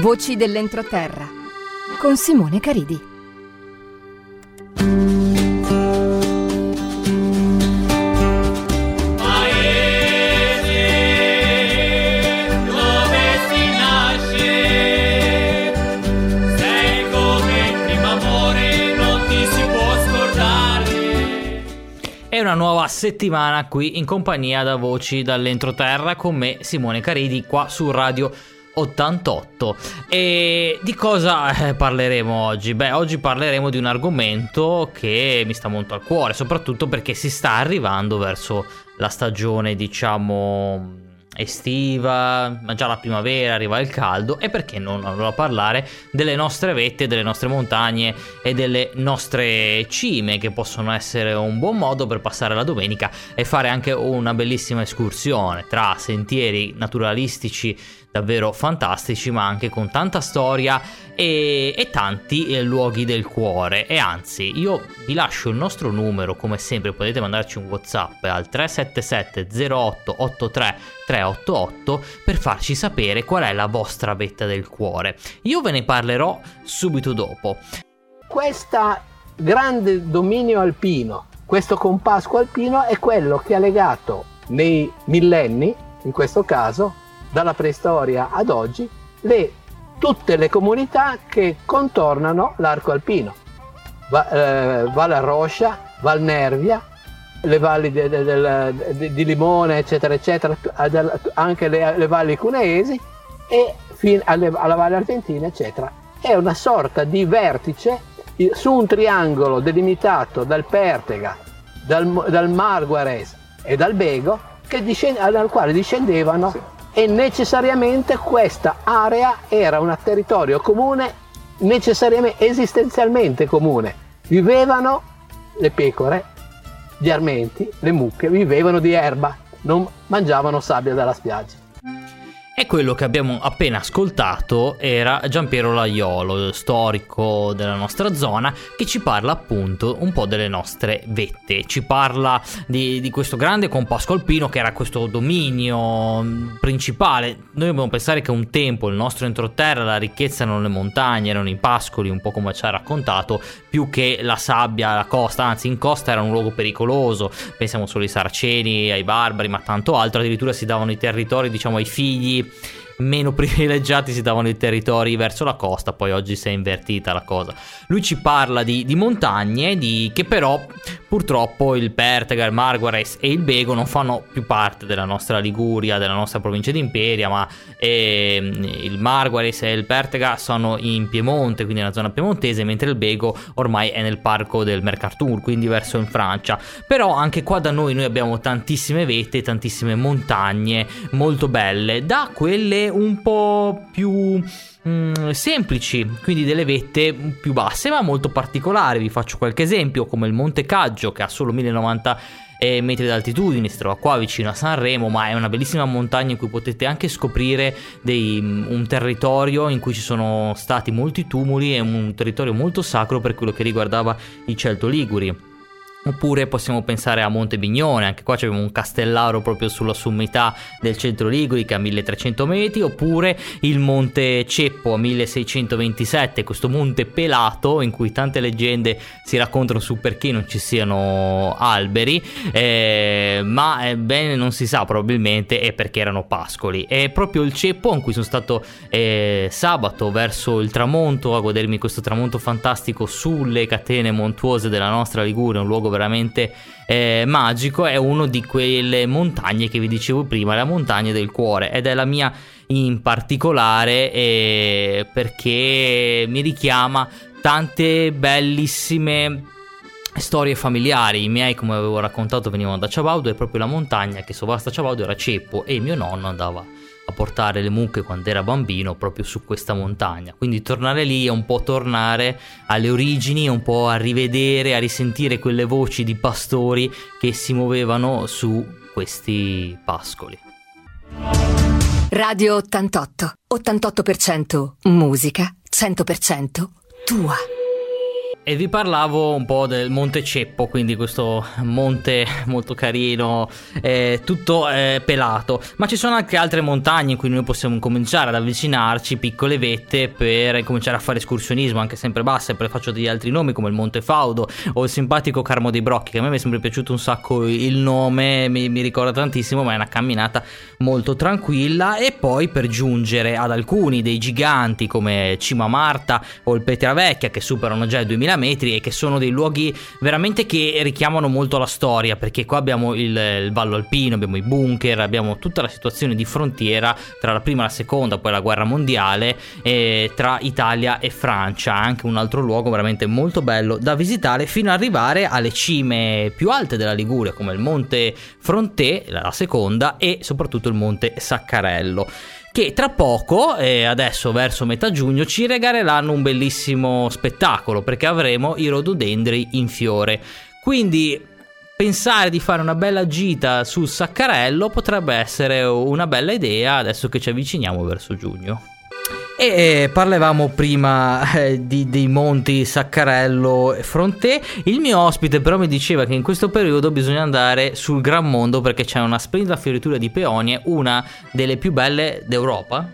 Voci dell'entroterra con Simone Caridi. una nuova settimana qui in compagnia da Voci dall'entroterra con me Simone Caridi qua su Radio 88 e di cosa eh, parleremo oggi? Beh, oggi parleremo di un argomento che mi sta molto al cuore, soprattutto perché si sta arrivando verso la stagione, diciamo estiva, ma già la primavera arriva il caldo e perché non allora parlare delle nostre vette, delle nostre montagne e delle nostre cime che possono essere un buon modo per passare la domenica e fare anche una bellissima escursione tra sentieri naturalistici davvero fantastici, ma anche con tanta storia e, e tanti eh, luoghi del cuore. E anzi, io vi lascio il nostro numero, come sempre, potete mandarci un WhatsApp al 377 0883 388 per farci sapere qual è la vostra vetta del cuore. Io ve ne parlerò subito dopo. Questo grande dominio alpino, questo compasco alpino è quello che ha legato nei millenni, in questo caso, dalla preistoria ad oggi, le, tutte le comunità che contornano l'arco alpino. Va, eh, Val Roscia, Val Nervia, le valli de, de, de, di Limone, eccetera, eccetera, anche le, le valli cuneesi e fino alle, alla Valle Argentina, eccetera. È una sorta di vertice su un triangolo delimitato dal Pertega, dal, dal Marguares e dal Bego, discend- dal quale discendevano sì e necessariamente questa area era un territorio comune, necessariamente esistenzialmente comune. Vivevano le pecore, gli armenti, le mucche, vivevano di erba, non mangiavano sabbia dalla spiaggia. E quello che abbiamo appena ascoltato era Giampiero Laiolo, storico della nostra zona, che ci parla appunto un po' delle nostre vette. Ci parla di, di questo grande compasco alpino che era questo dominio principale. Noi dobbiamo pensare che un tempo il nostro entroterra, la ricchezza erano le montagne, erano i pascoli, un po' come ci ha raccontato, più che la sabbia, la costa. Anzi, in costa era un luogo pericoloso. Pensiamo solo ai sarceni, ai barbari, ma tanto altro. Addirittura si davano i territori, diciamo, ai figli meno privilegiati si davano i territori verso la costa, poi oggi si è invertita la cosa. Lui ci parla di, di montagne di, che però purtroppo il Pertega, il Marguares e il Bego non fanno più parte della nostra Liguria, della nostra provincia di Imperia, ma eh, il Marguares e il Pertega sono in Piemonte, quindi nella zona piemontese, mentre il Bego ormai è nel parco del Mercatur, quindi verso in Francia. Però anche qua da noi noi abbiamo tantissime vette, tantissime montagne molto belle, da quelle un po' più mm, semplici, quindi delle vette più basse ma molto particolari. Vi faccio qualche esempio, come il Monte Caggio che ha solo 1090 eh, metri d'altitudine, si trova qua vicino a Sanremo, ma è una bellissima montagna in cui potete anche scoprire dei, un territorio in cui ci sono stati molti tumuli e un territorio molto sacro per quello che riguardava i Celto Liguri. Oppure possiamo pensare a Monte Bignone, anche qua c'è un castellaro proprio sulla sommità del centro Liguri che ha 1300 metri, oppure il Monte Ceppo a 1627, questo monte pelato in cui tante leggende si raccontano su perché non ci siano alberi, eh, ma eh, bene non si sa probabilmente è perché erano pascoli. È proprio il Ceppo in cui sono stato eh, sabato verso il tramonto a godermi questo tramonto fantastico sulle catene montuose della nostra Liguria, un luogo veramente eh, magico, è uno di quelle montagne che vi dicevo prima, la montagna del cuore, ed è la mia in particolare eh, perché mi richiama tante bellissime storie familiari. I miei, come avevo raccontato, venivano da Ciabaudo e proprio la montagna che sovrasta Ciabaudo era Ceppo e mio nonno andava a portare le mucche quando era bambino proprio su questa montagna. Quindi tornare lì è un po' tornare alle origini, un po' a rivedere, a risentire quelle voci di pastori che si muovevano su questi pascoli. Radio 88, 88% musica, 100% tua. E vi parlavo un po' del Monte Ceppo, quindi questo monte molto carino, eh, tutto eh, pelato. Ma ci sono anche altre montagne in cui noi possiamo cominciare ad avvicinarci, piccole vette, per cominciare a fare escursionismo, anche sempre basse. Poi faccio degli altri nomi come il Monte Faudo o il simpatico Carmo dei Brocchi, che a me mi è sempre piaciuto un sacco il nome, mi, mi ricorda tantissimo, ma è una camminata molto tranquilla. E poi per giungere ad alcuni dei giganti come Cima Marta o il Petravecchia, che superano già i 2000 metri e che sono dei luoghi veramente che richiamano molto la storia perché qua abbiamo il, il Vallo Alpino, abbiamo i bunker, abbiamo tutta la situazione di frontiera tra la prima e la seconda, poi la guerra mondiale eh, tra Italia e Francia, anche un altro luogo veramente molto bello da visitare fino ad arrivare alle cime più alte della Liguria come il Monte Fronté, la seconda e soprattutto il Monte Saccarello che tra poco, e adesso verso metà giugno, ci regaleranno un bellissimo spettacolo perché avremo i rododendri in fiore. Quindi pensare di fare una bella gita sul Saccarello potrebbe essere una bella idea adesso che ci avviciniamo verso giugno. E parlavamo prima eh, di, dei monti Saccarello e Fronté. Il mio ospite però mi diceva che in questo periodo bisogna andare sul Gran Mondo perché c'è una splendida fioritura di peonie, una delle più belle d'Europa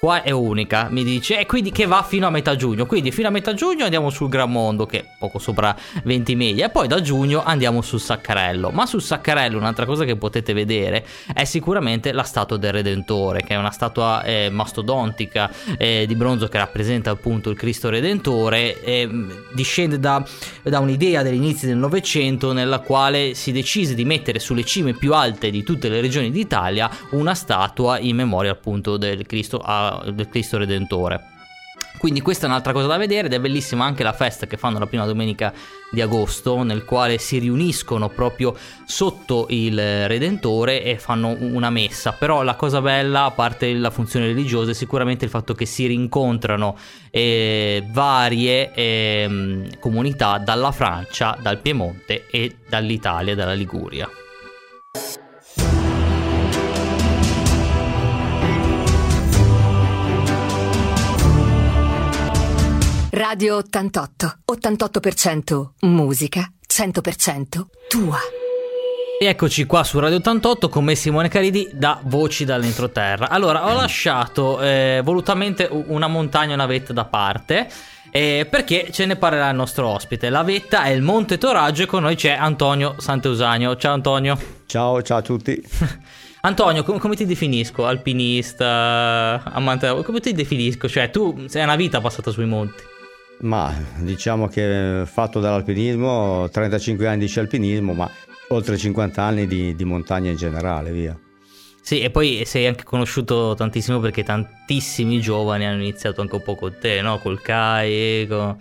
qua è unica, mi dice, e quindi che va fino a metà giugno. Quindi fino a metà giugno andiamo sul Gran Mondo, che è poco sopra 20 miglia, e poi da giugno andiamo sul Saccarello. Ma sul Saccarello un'altra cosa che potete vedere è sicuramente la statua del Redentore, che è una statua eh, mastodontica eh, di bronzo che rappresenta appunto il Cristo Redentore, e discende da, da un'idea degli inizi del Novecento nella quale si decise di mettere sulle cime più alte di tutte le regioni d'Italia una statua in memoria appunto del Cristo a del Cristo Redentore. Quindi questa è un'altra cosa da vedere ed è bellissima anche la festa che fanno la prima domenica di agosto nel quale si riuniscono proprio sotto il Redentore e fanno una messa. Però la cosa bella, a parte la funzione religiosa, è sicuramente il fatto che si rincontrano eh, varie eh, comunità dalla Francia, dal Piemonte e dall'Italia, dalla Liguria. Radio 88. 88% musica, 100% tua. E eccoci qua su Radio 88 con me Simone Caridi da Voci dall'entroterra. Allora, ho lasciato eh, volutamente una montagna e una vetta da parte. Eh, perché ce ne parlerà il nostro ospite. La vetta è il Monte Toraggio e con noi c'è Antonio Santeusanio. Ciao Antonio. Ciao, ciao a tutti. Antonio, com- come ti definisco? Alpinista, amante, come ti definisco? Cioè, tu sei una vita passata sui monti. Ma diciamo che fatto dall'alpinismo, 35 anni di sci alpinismo, ma oltre 50 anni di, di montagna in generale, via. Sì, e poi sei anche conosciuto tantissimo perché tantissimi giovani hanno iniziato anche un po' con te, no? Col CAI, con...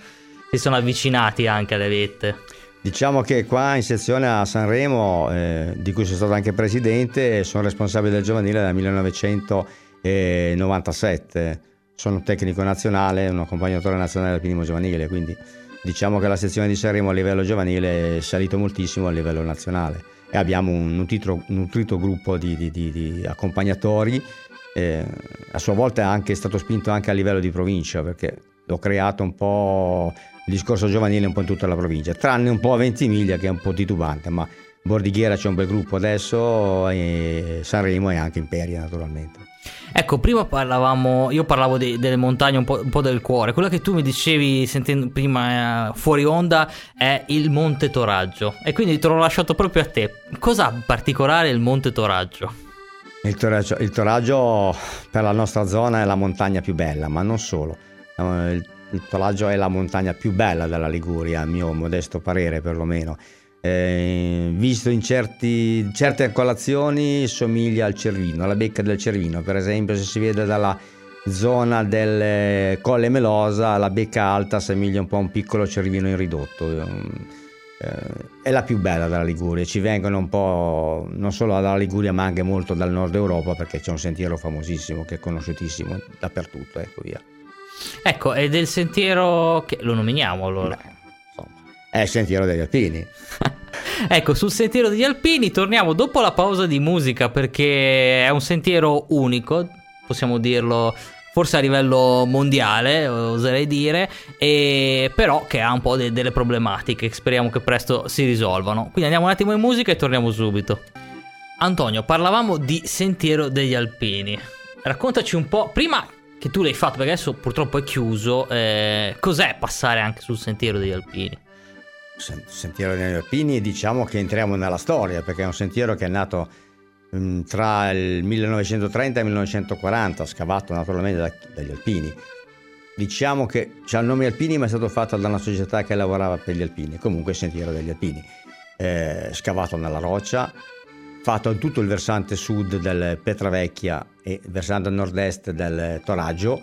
si sono avvicinati anche alle vette. Diciamo che qua in sezione a Sanremo, eh, di cui sono stato anche presidente, sono responsabile del giovanile dal 1997 sono tecnico nazionale, un accompagnatore nazionale alpinismo giovanile, quindi diciamo che la sezione di Sanremo a livello giovanile è salito moltissimo a livello nazionale e abbiamo un nutrito, nutrito gruppo di, di, di, di accompagnatori, eh, a sua volta è anche stato spinto anche a livello di provincia perché ho creato un po' il discorso giovanile un po' in tutta la provincia, tranne un po' a Ventimiglia che è un po' titubante, ma Bordighiera c'è un bel gruppo adesso e Sanremo e anche Imperia naturalmente. Ecco, prima parlavamo, io parlavo de, delle montagne un po', un po', del cuore, quello che tu mi dicevi sentendo prima eh, fuori onda è il Monte Toraggio e quindi te l'ho lasciato proprio a te. Cosa particolare il Monte Toraggio? Il toraggio, il toraggio per la nostra zona è la montagna più bella, ma non solo. Eh, il, il Toraggio è la montagna più bella della Liguria, a mio modesto parere perlomeno eh, visto in certi, certe colazioni somiglia al cervino, alla becca del cervino, per esempio se si vede dalla zona del Colle Melosa la becca alta assomiglia un po' a un piccolo cervino in ridotto. Eh, è la più bella della Liguria, ci vengono un po' non solo dalla Liguria ma anche molto dal nord Europa perché c'è un sentiero famosissimo che è conosciutissimo dappertutto, ecco via. Ecco, è del sentiero che lo nominiamo allora. Beh è il Sentiero degli Alpini. Ecco, sul Sentiero degli Alpini torniamo dopo la pausa di musica perché è un sentiero unico, possiamo dirlo forse a livello mondiale, oserei dire, però che ha un po' de- delle problematiche che speriamo che presto si risolvano. Quindi andiamo un attimo in musica e torniamo subito. Antonio, parlavamo di Sentiero degli Alpini. Raccontaci un po', prima che tu l'hai fatto, perché adesso purtroppo è chiuso, eh, cos'è passare anche sul Sentiero degli Alpini? Sentiero degli Alpini, diciamo che entriamo nella storia, perché è un sentiero che è nato tra il 1930 e il 1940, scavato naturalmente da, dagli alpini. Diciamo che c'ha il nome Alpini, ma è stato fatto da una società che lavorava per gli alpini, comunque Sentiero degli Alpini. Eh, scavato nella roccia, fatto in tutto il versante sud del Petravecchia e versante nord-est del Toraggio,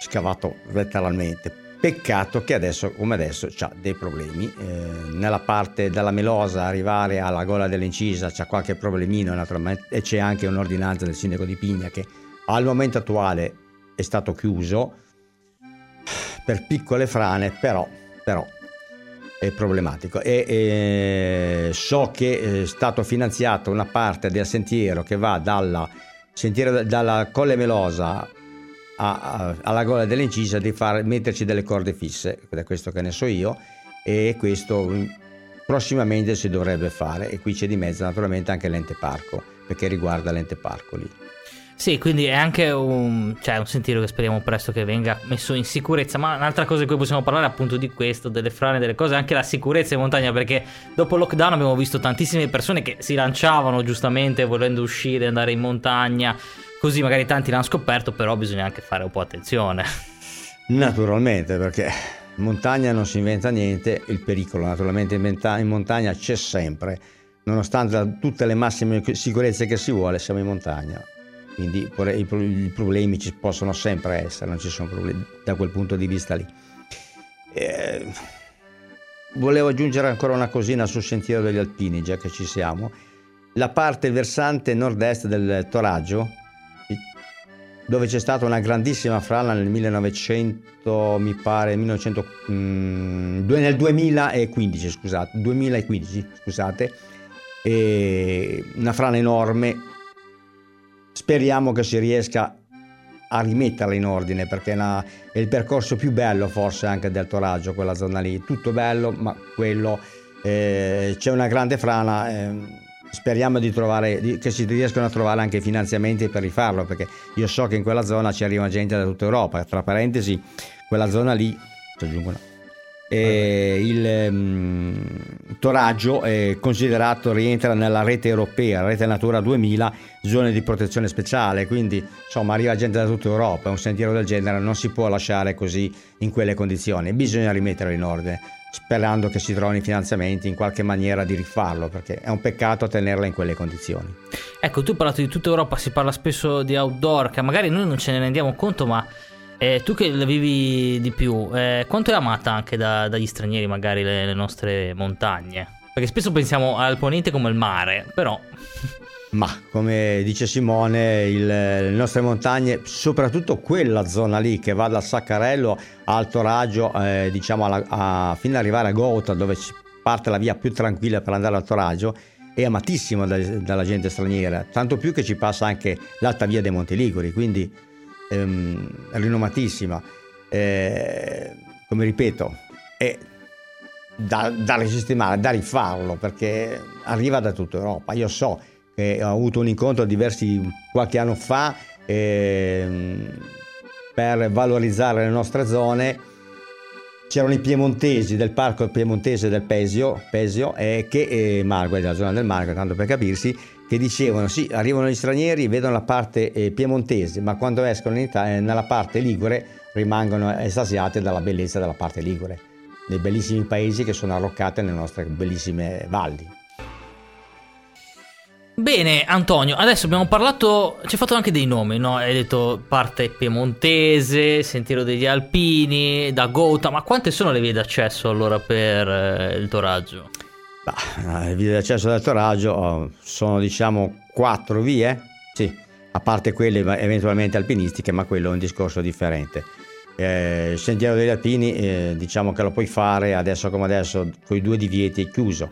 scavato letteralmente. Peccato che adesso, come adesso, ha dei problemi. Eh, nella parte della Melosa, arrivare alla gola dell'incisa, c'è qualche problemino, e c'è anche un'ordinanza del sindaco di Pigna che al momento attuale è stato chiuso per piccole frane, però, però è problematico. E, e, so che è stato finanziato una parte del sentiero che va dalla, sentiero, dalla Colle Melosa a, a, alla gola dell'incisa di far, metterci delle corde fisse, da questo che ne so io, e questo prossimamente si dovrebbe fare. E qui c'è di mezzo naturalmente anche l'ente parco, perché riguarda l'ente parco lì. Sì, quindi è anche un, cioè, un sentiero che speriamo presto che venga messo in sicurezza. Ma un'altra cosa di cui possiamo parlare è appunto di questo, delle frane, delle cose, anche la sicurezza in montagna, perché dopo il lockdown abbiamo visto tantissime persone che si lanciavano giustamente volendo uscire, andare in montagna. Così magari tanti l'hanno scoperto, però bisogna anche fare un po' attenzione. Naturalmente, perché in montagna non si inventa niente, il pericolo naturalmente in montagna c'è sempre. Nonostante tutte le massime sicurezze che si vuole, siamo in montagna quindi i problemi ci possono sempre essere, non ci sono problemi da quel punto di vista lì. Eh, volevo aggiungere ancora una cosina sul sentiero degli Alpini, già che ci siamo. La parte versante nord-est del Toraggio, dove c'è stata una grandissima frana nel 1900, mi pare, 1900, mm, nel 2015, scusate, 2015, scusate, una frana enorme Speriamo che si riesca a rimetterla in ordine perché è, una, è, il percorso più bello forse anche del Toraggio, quella zona lì. Tutto bello, ma quello eh, c'è una grande frana. Eh, speriamo di trovare, che si riescano a trovare anche i finanziamenti per rifarlo perché io so che in quella zona ci arriva gente da tutta Europa. Tra parentesi, quella zona lì, ci aggiungo una eh, il um, Toraggio è considerato rientra nella rete europea, rete Natura 2000, zone di protezione speciale, quindi insomma arriva gente da tutta Europa, un sentiero del genere non si può lasciare così in quelle condizioni, bisogna rimetterlo in ordine sperando che si trovino i finanziamenti in qualche maniera di rifarlo perché è un peccato tenerla in quelle condizioni. Ecco, tu hai parlato di tutta Europa, si parla spesso di outdoor, che magari noi non ce ne rendiamo conto, ma eh, tu che la vivi di più, eh, quanto è amata anche da, dagli stranieri magari le, le, nostre montagne? Perché spesso pensiamo al ponente come il mare, però... Ma come dice Simone, il, le nostre montagne, soprattutto quella zona lì che va dal Saccarello a Alto Raggio, eh, diciamo alla, a, fino ad arrivare a Gotha, dove parte la via più tranquilla per andare al Toraggio, è amatissima da, dalla gente straniera, tanto più che ci passa anche l'alta via dei Monti Liguri, quindi ehm, rinomatissima, eh, come ripeto, è da, da risistemare, da rifarlo, perché arriva da tutta Europa. Io so che ho avuto un incontro diversi qualche anno fa eh, per valorizzare le nostre zone. C'erano i piemontesi del parco piemontese del Pesio, Pesio e che eh, Margua, della zona del Margua, tanto per capirsi, che dicevano sì, arrivano gli stranieri, vedono la parte eh, piemontese, ma quando escono Italia, eh, nella parte ligure rimangono estasiate dalla bellezza della parte ligure, dei bellissimi paesi che sono arroccati nelle nostre bellissime valli. Bene, Antonio, adesso abbiamo parlato, ci hai fatto anche dei nomi, no? Hai detto parte piemontese, sentiero degli alpini, da Gotha, ma quante sono le vie d'accesso allora per eh, il Toraggio? Bah, le vie d'accesso del Toraggio oh, sono diciamo quattro vie, sì, a parte quelle eventualmente alpinistiche, ma quello è un discorso differente. Eh, il sentiero degli alpini eh, diciamo che lo puoi fare adesso come adesso con i due divieti è chiuso.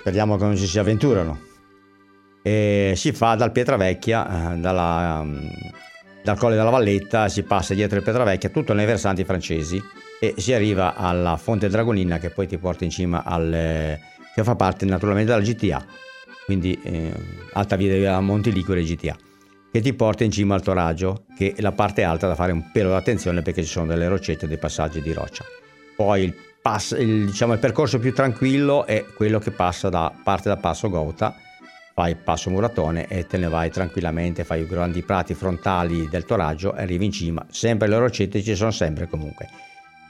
Speriamo che non ci si avventurano. E si fa dal Pietravecchia, eh, dalla, um, dal Colle della Valletta si passa dietro il Petravecchia, tutto nei versanti francesi e si arriva alla Fonte Dragonina che poi ti porta in cima al che fa parte naturalmente della GTA, quindi eh, Alta Via dei Monti Ligure GTA, che ti porta in cima al Toraggio, che è la parte alta da fare un pelo d'attenzione perché ci sono delle roccette dei passaggi di roccia. Poi il, pass, il, diciamo, il percorso più tranquillo è quello che passa da parte da Passo Gauta, fai Passo Muratone e te ne vai tranquillamente, fai i grandi prati frontali del Toraggio e arrivi in cima. Sempre le roccette ci sono sempre comunque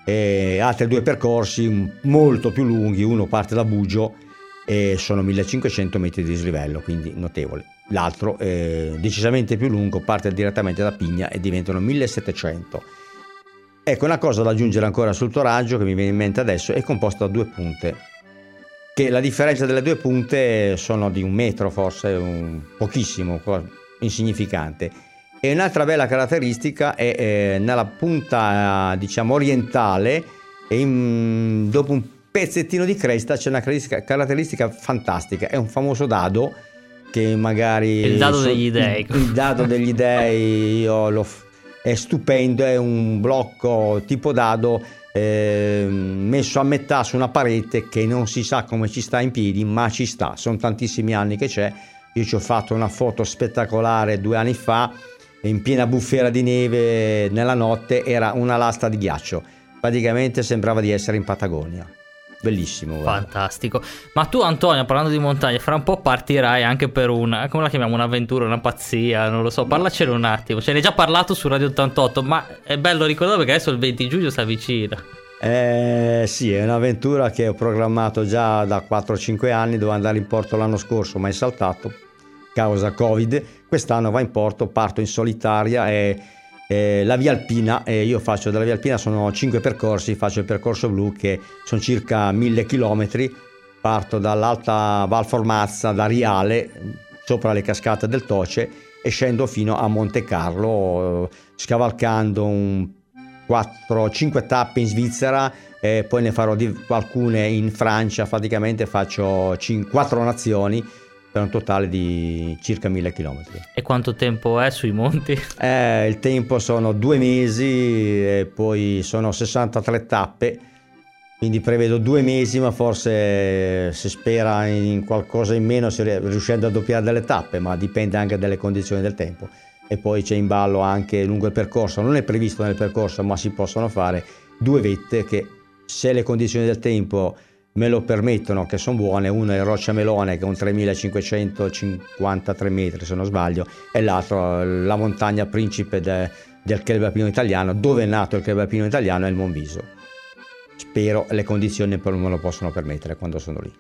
e altri due percorsi molto più lunghi, uno parte da Bugio e sono 1500 metri di dislivello, quindi notevole. L'altro decisamente più lungo, parte direttamente da Pigna e diventano 1700. Ecco, una cosa da aggiungere ancora sul toraggio che mi viene in mente adesso è composto da due punte, che la differenza delle due punte sono di un metro forse, un pochissimo, insignificante e un'altra bella caratteristica è eh, nella punta diciamo orientale e in, dopo un pezzettino di cresta c'è una caratteristica, fantastica, è un famoso dado che magari... Il dado so, degli dei. Il, il dado degli dei lo, è stupendo, è un blocco tipo dado eh, messo a metà su una parete che non si sa come ci sta in piedi, ma ci sta, sono tantissimi anni che c'è. Io ci ho fatto una foto spettacolare due anni fa in piena bufera di neve nella notte era una lastra di ghiaccio. Praticamente sembrava di essere in Patagonia. Bellissimo. Guarda. Fantastico. Ma tu, Antonio, parlando di montagna, fra un po' partirai anche per una. come la chiamiamo? Un'avventura, una pazzia, non lo so. Parlacene un attimo. Ce ne hai già parlato su Radio 88, ma è bello ricordare perché adesso il 20 giugno si avvicina. Eh, sì, è un'avventura che ho programmato già da 4-5 anni. Dovevo andare in porto l'anno scorso, ma è saltato causa Covid. Quest'anno va in porto, parto in solitaria e, e la via alpina, e io faccio della via alpina, sono 5 percorsi, faccio il percorso blu che sono circa 1000 km, parto dall'alta Val Formazza, da Riale, sopra le cascate del Toce e scendo fino a Monte Carlo, scavalcando un 4-5 tappe in Svizzera e poi ne farò di, alcune in Francia, praticamente faccio 4 nazioni per un totale di circa 1000 km. E quanto tempo è sui monti? Eh, il tempo sono due mesi e poi sono 63 tappe, quindi prevedo due mesi, ma forse si spera in qualcosa in meno riuscendo a doppiare delle tappe, ma dipende anche dalle condizioni del tempo. E poi c'è in ballo anche lungo il percorso, non è previsto nel percorso, ma si possono fare due vette che se le condizioni del tempo me lo permettono, che sono buone, uno è Roccia Melone che è un 3553 metri se non sbaglio, e l'altro la montagna principe de, del club alpino italiano, dove è nato il club alpino italiano è il Monviso. Spero le condizioni me lo possono permettere quando sono lì.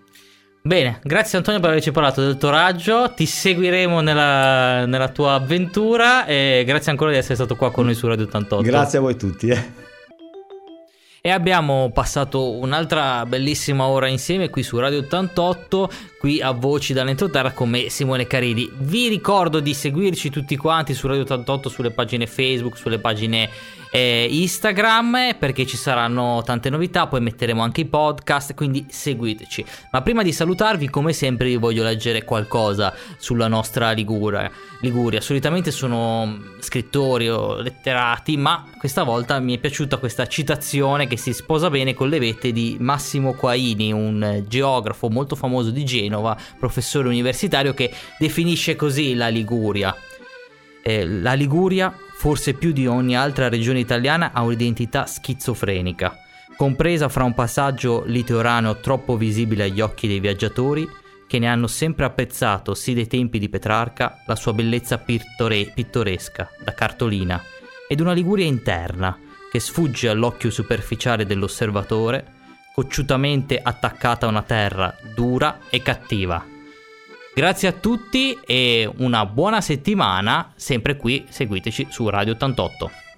Bene, grazie Antonio per averci parlato del tuo raggio, ti seguiremo nella, nella tua avventura e grazie ancora di essere stato qua con noi su Radio 88. Grazie a voi tutti. Eh. E abbiamo passato un'altra bellissima ora insieme qui su Radio 88, qui a Voci dall'entroterra come Simone Caridi. Vi ricordo di seguirci tutti quanti su Radio 88 sulle pagine Facebook, sulle pagine eh, Instagram perché ci saranno tante novità, poi metteremo anche i podcast, quindi seguiteci. Ma prima di salutarvi, come sempre, vi voglio leggere qualcosa sulla nostra Liguria. Liguria. Solitamente sono scrittori o letterati, ma questa volta mi è piaciuta questa citazione che si sposa bene con le vette di Massimo Quaini, un geografo molto famoso di Genova, professore universitario che definisce così la Liguria. Eh, la Liguria forse più di ogni altra regione italiana, ha un'identità schizofrenica, compresa fra un passaggio litoraneo troppo visibile agli occhi dei viaggiatori, che ne hanno sempre apprezzato, sì dei tempi di Petrarca, la sua bellezza pittore- pittoresca, da cartolina, ed una Liguria interna, che sfugge all'occhio superficiale dell'osservatore, cocciutamente attaccata a una terra dura e cattiva, Grazie a tutti e una buona settimana, sempre qui seguiteci su Radio 88.